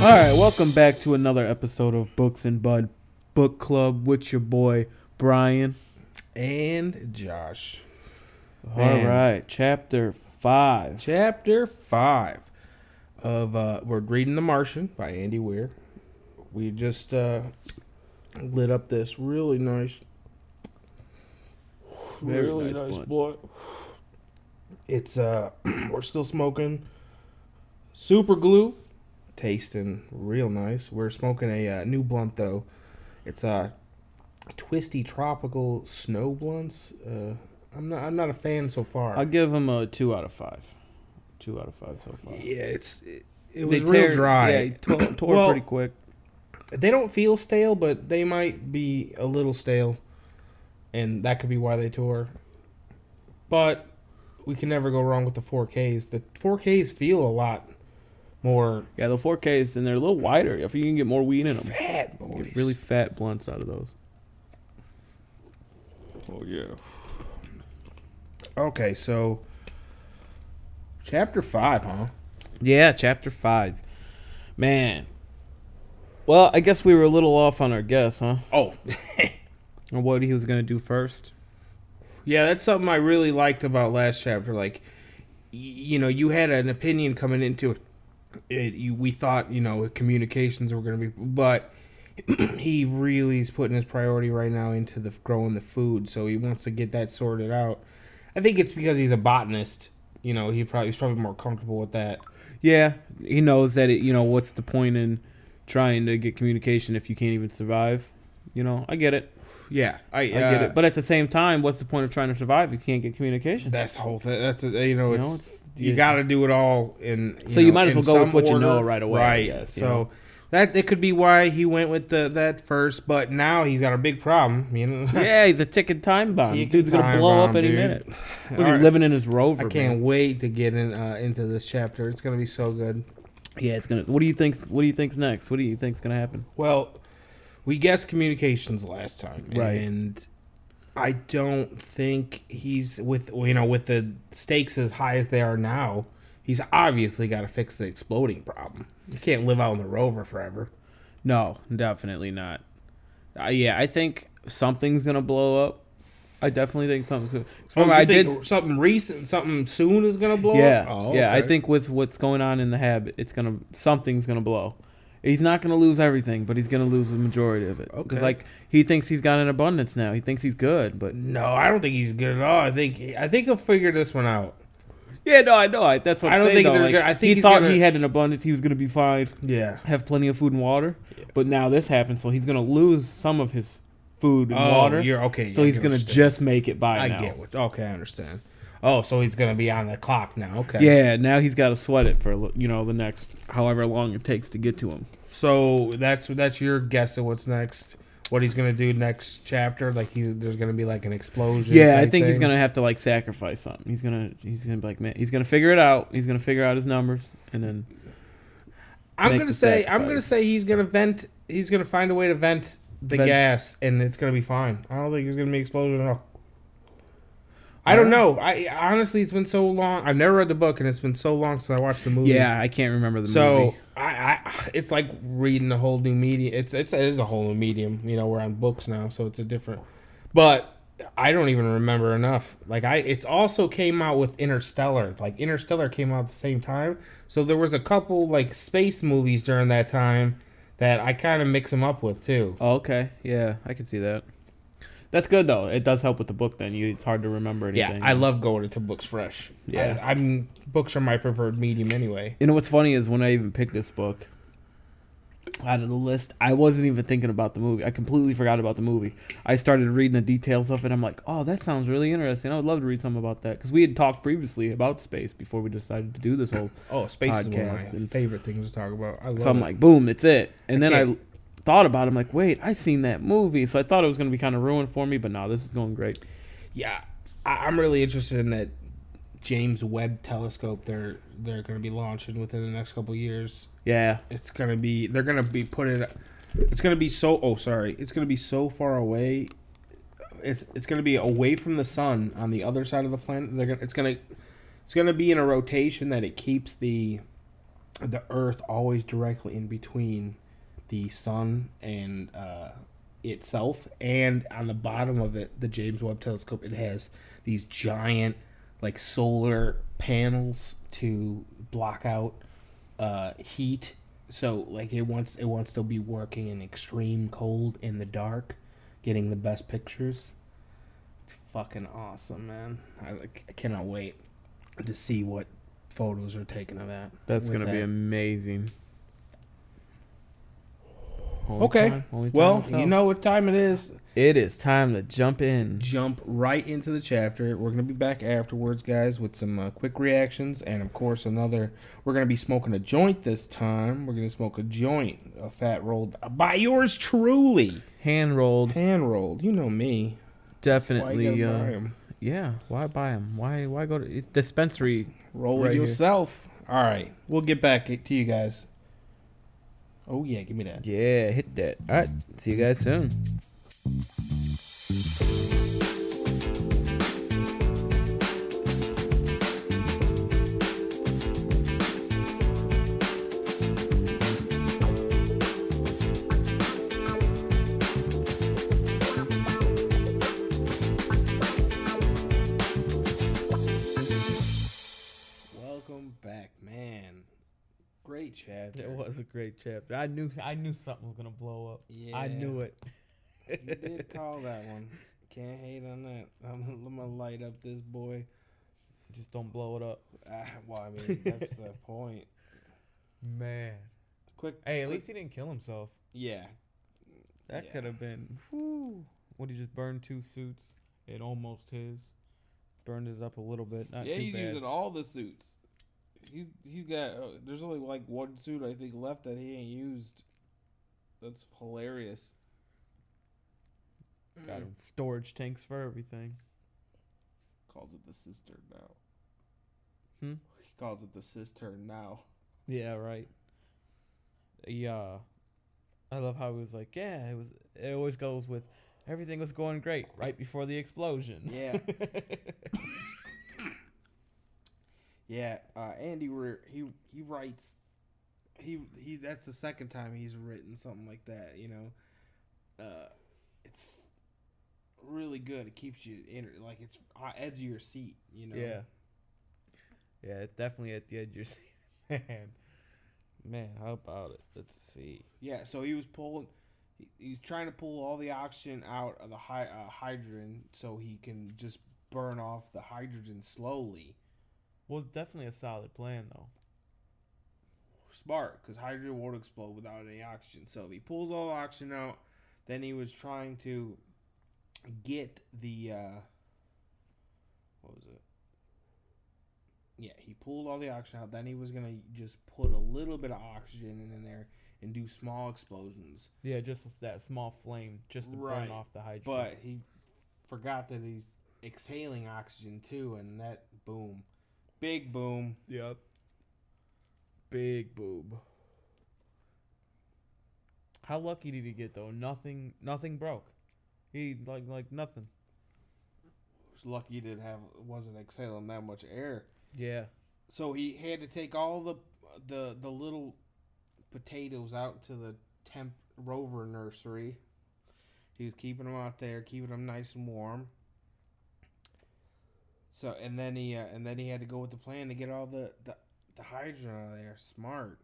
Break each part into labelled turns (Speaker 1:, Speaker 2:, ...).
Speaker 1: All right, welcome back to another episode of Books and Bud Book Club with your boy Brian.
Speaker 2: and Josh.
Speaker 1: All
Speaker 2: Man.
Speaker 1: right, chapter five.
Speaker 2: Chapter five of uh, we're reading The Martian by Andy Weir. We just uh, lit up this really nice,
Speaker 1: Very
Speaker 2: really
Speaker 1: nice
Speaker 2: nice,
Speaker 1: blunt.
Speaker 2: boy. It's uh, we're still smoking super glue, tasting real nice. We're smoking a uh, new blunt though. It's a twisty tropical snow blunts. Uh, I'm not I'm not a fan so far.
Speaker 1: I'll give them a two out of five. Two out of five so far.
Speaker 2: Yeah, it's it, it was real dry.
Speaker 1: Yeah, he tore, tore
Speaker 2: Well-
Speaker 1: pretty quick.
Speaker 2: They don't feel stale, but they might be a little stale, and that could be why they tore. But we can never go wrong with the 4Ks. The 4Ks feel a lot more
Speaker 1: Yeah, the 4Ks and they're a little wider. If you can get more weed in them,
Speaker 2: fat, boys.
Speaker 1: get really fat blunts out of those. Oh yeah.
Speaker 2: okay. So, chapter five, huh?
Speaker 1: Yeah, chapter five. Man. Well, I guess we were a little off on our guess, huh?
Speaker 2: Oh,
Speaker 1: On what he was gonna do first.
Speaker 2: Yeah, that's something I really liked about last chapter. Like, y- you know, you had an opinion coming into it. It you, we thought, you know, communications were going to be, but he really is putting his priority right now into the growing the food. So he wants to get that sorted out. I think it's because he's a botanist. You know, he probably he's probably more comfortable with that.
Speaker 1: Yeah, he knows that it. You know, what's the point in trying to get communication if you can't even survive? You know, I get it.
Speaker 2: Yeah, I,
Speaker 1: I get it. Uh, but at the same time, what's the point of trying to survive if you can't get communication?
Speaker 2: that's the whole thing. That's a, you know,
Speaker 1: You
Speaker 2: it's,
Speaker 1: know, it's-
Speaker 2: you got to do it all in. You
Speaker 1: So you might as well go with what you know right away,
Speaker 2: Right.
Speaker 1: guess,
Speaker 2: so
Speaker 1: know.
Speaker 2: that it could be why he went with the that first, but now he's got a big problem. You know.
Speaker 1: yeah, he's a ticking time bomb.
Speaker 2: Ticking
Speaker 1: Dude's gonna blow up any
Speaker 2: dude.
Speaker 1: minute. Was
Speaker 2: All
Speaker 1: he
Speaker 2: right.
Speaker 1: living in his rover?
Speaker 2: I can't
Speaker 1: man?
Speaker 2: wait to get in uh, into this chapter. It's gonna be so good.
Speaker 1: Yeah, it's gonna. What do you think? What do you think's next? What do you think's gonna happen?
Speaker 2: Well, we guessed communications last time,
Speaker 1: Right.
Speaker 2: And I don't think he's with you know with the stakes as high as they are now. He's obviously got to fix the exploding problem. You can't live out in the rover forever.
Speaker 1: No, definitely not. Uh, yeah, I think something's gonna blow up. I definitely think something's. Gonna,
Speaker 2: Oh,
Speaker 1: I
Speaker 2: think
Speaker 1: did.
Speaker 2: something recent, something soon is gonna blow
Speaker 1: Yeah,
Speaker 2: up. Oh,
Speaker 1: yeah. I think with what's going on in the habit, it's gonna something's gonna blow. He's not gonna lose everything, but he's gonna lose the majority of it. Because
Speaker 2: Okay.
Speaker 1: like he thinks he's got an abundance now. He thinks he's good, but
Speaker 2: No, I don't think he's good at all. I think I think he'll figure this one out.
Speaker 1: yeah, no, I know. I, that's what
Speaker 2: I
Speaker 1: I'm
Speaker 2: don't
Speaker 1: saying,
Speaker 2: think
Speaker 1: though.
Speaker 2: there's
Speaker 1: Like,
Speaker 2: gonna- I think
Speaker 1: he
Speaker 2: he's
Speaker 1: thought
Speaker 2: gonna-
Speaker 1: he had an abundance. He was gonna be fine,
Speaker 2: Yeah.
Speaker 1: have plenty of food and water. But now this happens, so he's gonna lose some of his food and
Speaker 2: Oh,
Speaker 1: water.
Speaker 2: you're okay.
Speaker 1: so
Speaker 2: I
Speaker 1: he's
Speaker 2: get you're saying.
Speaker 1: just make it by
Speaker 2: I
Speaker 1: now.
Speaker 2: get what. Okay, I understand. Oh, so he's gonna be on the clock now. Okay.
Speaker 1: Yeah, now he's got to sweat it for you know the next however long it takes to get to him.
Speaker 2: So that's that's your guess at what's next. What he's gonna do next chapter? Like he, there's gonna be like an explosion.
Speaker 1: Yeah, I think he's gonna have to like sacrifice something. He's gonna he's gonna be like man, he's gonna figure it out. He's gonna figure out his numbers, and then
Speaker 2: I'm gonna
Speaker 1: the
Speaker 2: say. I'm gonna say he's gonna vent. He's gonna find a way to vent the
Speaker 1: Vent-
Speaker 2: gas, and it's gonna be fine. I don't think there's gonna be explosion at all. I don't know. I honestly, it's been so long. I've never read the book, and it's been so long since I watched the movie.
Speaker 1: yeah, I can't remember the
Speaker 2: So
Speaker 1: movie.
Speaker 2: I, I, it's like reading a whole new medium. It's it's it is a whole new medium. You know, we're on books now, so it's a different. But I don't even remember enough. Like I, it's also came out with Interstellar. Like Interstellar came out at the same time, so there was a couple like space movies during that time that I kind of mix them up with too.
Speaker 1: Oh, okay, yeah, I can see that. That's good though. It does help with the book. Then you, it's hard to remember anything.
Speaker 2: Yeah, I love going into books fresh.
Speaker 1: Yeah.
Speaker 2: I, I'm books are my preferred medium anyway.
Speaker 1: You know what's funny is when I even picked this book out of the list, I wasn't even thinking about the movie. I completely forgot about the movie. I started reading the details of it. I'm like, oh, that sounds really interesting. I would love to read something about that because we had talked previously about space before we decided to do this whole.
Speaker 2: Oh, space is one of
Speaker 1: Podcast
Speaker 2: my
Speaker 1: and-
Speaker 2: favorite things to talk about. I love
Speaker 1: So I'm
Speaker 2: it.
Speaker 1: like, boom, it's it. And
Speaker 2: I
Speaker 1: then I thought about it. I'm like, wait, I seen that movie. So I thought it was going to be kind of ruined for me, but no, this is going great.
Speaker 2: yeah, I, I'm really interested in that James Webb telescope. They're they're going to be launching within the next couple years.
Speaker 1: Yeah,
Speaker 2: It's going to be they're going to be put it. It's going to be so. Oh, sorry. It's going to be so far away. It's it's going to be away from the sun on the other side of the planet. They're gonna, it's going to it's going to be in a rotation that it keeps the the Earth always directly in between the sun and uh, itself, and on the bottom of it, the James Webb Telescope, it has these giant like solar panels to block out uh, heat. So like it wants it wants to be working in extreme cold in the dark, getting the best pictures. It's fucking awesome, man. I, like, I cannot wait to see what photos are taken of that.
Speaker 1: That's gonna be amazing. Only
Speaker 2: Okay.
Speaker 1: time- only time
Speaker 2: Well,
Speaker 1: will
Speaker 2: you know what time it is.
Speaker 1: it is time to jump in.
Speaker 2: Jump right into the chapter. We're gonna be back afterwards, guys, with some uh, quick reactions, and of course another. We're gonna be smoking a joint this time. We're gonna smoke a joint, a fat rolled by yours truly,
Speaker 1: Hand rolled,
Speaker 2: hand rolled. You know me.
Speaker 1: Definitely.
Speaker 2: gotta
Speaker 1: Uh,
Speaker 2: buy 'em?
Speaker 1: yeah, why buy them? Why why go to dispensary?
Speaker 2: Roll
Speaker 1: right
Speaker 2: it
Speaker 1: here.
Speaker 2: yourself. All right, we'll get back to you guys. Oh yeah, give me that.
Speaker 1: Yeah, hit that. All right, see you guys soon.
Speaker 2: Great chapter.
Speaker 1: It was a great chapter. I knew I knew something was gonna blow up.
Speaker 2: Yeah,
Speaker 1: I knew it.
Speaker 2: you did call that one. Can't hate on that. I'm, I'm gonna light up this boy.
Speaker 1: Just don't blow it up,
Speaker 2: Ah, well, I mean, that's the point.
Speaker 1: man.
Speaker 2: Quick.
Speaker 1: Hey, at
Speaker 2: quick-
Speaker 1: least he didn't kill himself.
Speaker 2: Yeah.
Speaker 1: That
Speaker 2: Yeah.
Speaker 1: could have been. Whew. Would he just burn two suits? It almost his. Burned his up a little bit. Not
Speaker 2: yeah, he's
Speaker 1: bad.
Speaker 2: using all the suits. He's he's got. Uh, there's only like one suit I think left that he ain't used. That's hilarious.
Speaker 1: Got
Speaker 2: Mm.
Speaker 1: him storage tanks for everything.
Speaker 2: Calls it the cistern now.
Speaker 1: Hmm?
Speaker 2: He calls it the cistern now.
Speaker 1: Yeah, right. Yeah, I love how he was like, yeah, it was. It always goes with everything was going great right before the explosion.
Speaker 2: Yeah. Yeah, uh, Andy Re- he he writes he he that's the second time he's written something like that, you know. Uh it's really good. It keeps you in like it's edge of your seat, you know.
Speaker 1: Yeah. Yeah, it's definitely at the edge of your seat. Man. Man, how about it? Let's see.
Speaker 2: Yeah, so he was pulling he, he's trying to pull all the oxygen out of the hy- uh, hydrogen so he can just burn off the hydrogen slowly.
Speaker 1: Well, it's definitely a solid plan, though.
Speaker 2: smart because hydrogen won't explode without any oxygen. So if he pulls all the oxygen out, then he was trying to get the uh, what was it? Yeah, he pulled all the oxygen out. Then he was gonna just put a little bit of oxygen in there and do small explosions.
Speaker 1: Yeah, just that small flame, just to
Speaker 2: Right,
Speaker 1: burn off the hydrogen.
Speaker 2: But he forgot that he's exhaling oxygen too, and that boom, big boom.
Speaker 1: Yep. Big boob. How lucky did he get though? Nothing. Nothing broke. He like like nothing.
Speaker 2: Was lucky he didn't have wasn't exhaling that much air.
Speaker 1: Yeah.
Speaker 2: So he had to take all the the the little potatoes out to the temp rover nursery. He was keeping them out there, keeping them nice and warm. So and then he uh, and then he had to go with the plan to get all the the, the hydrogen out of there. Smart,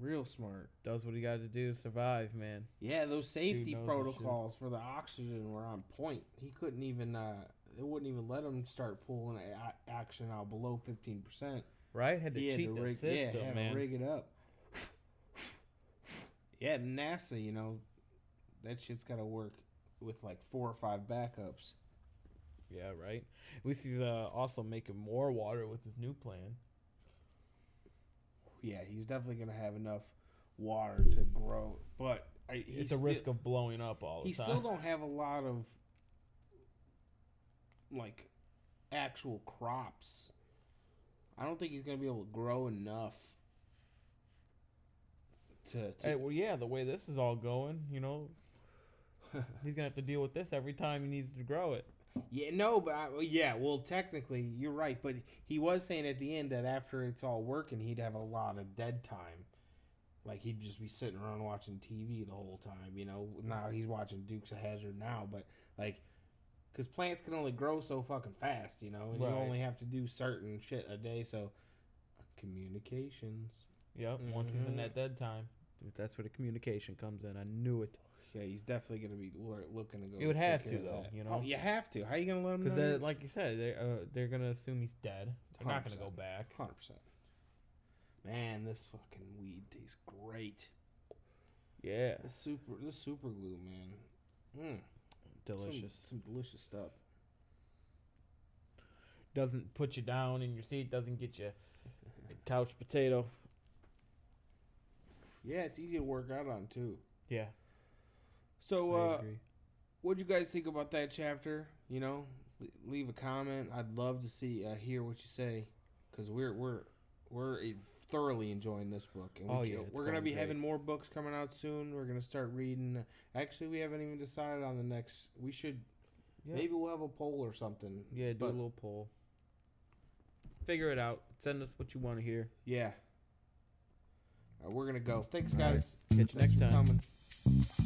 Speaker 2: real smart.
Speaker 1: Does what he got to do to survive, man.
Speaker 2: Yeah, those safety
Speaker 1: knows his shit.
Speaker 2: protocols for the oxygen were on point. He couldn't even uh, it wouldn't even let him start pulling a- action out below fifteen percent.
Speaker 1: Right? Had to
Speaker 2: He had
Speaker 1: cheat
Speaker 2: to
Speaker 1: the
Speaker 2: rig,
Speaker 1: system,
Speaker 2: yeah, had
Speaker 1: man.
Speaker 2: to rig it up. Yeah, NASA, you know, that shit's got to work with like four or five backups.
Speaker 1: Yeah, right. At least he's uh, also making more water with his new plan.
Speaker 2: Yeah, he's definitely gonna have enough water to grow, but I, he's
Speaker 1: it's a
Speaker 2: still,
Speaker 1: risk of blowing up all the
Speaker 2: He
Speaker 1: time.
Speaker 2: He still don't have a lot of like actual crops. I don't think he's gonna be able to grow enough to. to
Speaker 1: Hey, well, yeah, the way this is all going, you know, he's gonna have to deal with this every time he needs to grow it.
Speaker 2: Yeah, no, but I, yeah, well, technically, you're right. But he was saying at the end that after it's all working, he'd have a lot of dead time. Like he'd just be sitting around watching TV the whole time. You know, now he's watching Dukes of Hazzard now, but like, because plants can only grow so fucking fast, you know, and you only have to do certain shit a day. So, communications.
Speaker 1: Yep. Once he's in
Speaker 2: Mhm.
Speaker 1: that dead time, dude, that's where the communication comes in. I knew it.
Speaker 2: Yeah, he's definitely gonna be looking to go.
Speaker 1: You would have to, though,
Speaker 2: that.
Speaker 1: you know?
Speaker 2: Oh, you have to. How are you gonna let him
Speaker 1: Because, like you said, they're uh, they're gonna assume he's dead. They're not gonna go back.
Speaker 2: Hundred percent. Man, this fucking weed tastes great.
Speaker 1: Yeah,
Speaker 2: This super, this super glue, man. Mm,
Speaker 1: delicious.
Speaker 2: Some, some delicious stuff.
Speaker 1: Doesn't put you down in your seat. Doesn't get you a couch potato.
Speaker 2: Yeah, it's easy to work out on too.
Speaker 1: Yeah,
Speaker 2: So, uh, what'd you guys think about that chapter? You know, leave a comment. I'd love to see, uh, hear what you say, because we're we're we're thoroughly enjoying this book, and we
Speaker 1: oh, yeah,
Speaker 2: we're gonna be
Speaker 1: great.
Speaker 2: having more books coming out soon. We're gonna start reading. Actually, we haven't even decided on the next. We should
Speaker 1: Yeah.
Speaker 2: maybe we'll have a poll or something.
Speaker 1: Yeah, do
Speaker 2: but-
Speaker 1: a little poll. Figure it out. Send us what you want to hear.
Speaker 2: Yeah. Uh, we're gonna go. Thanks,
Speaker 1: All right.
Speaker 2: guys.
Speaker 1: Catch you
Speaker 2: Thanks
Speaker 1: next time.
Speaker 2: coming.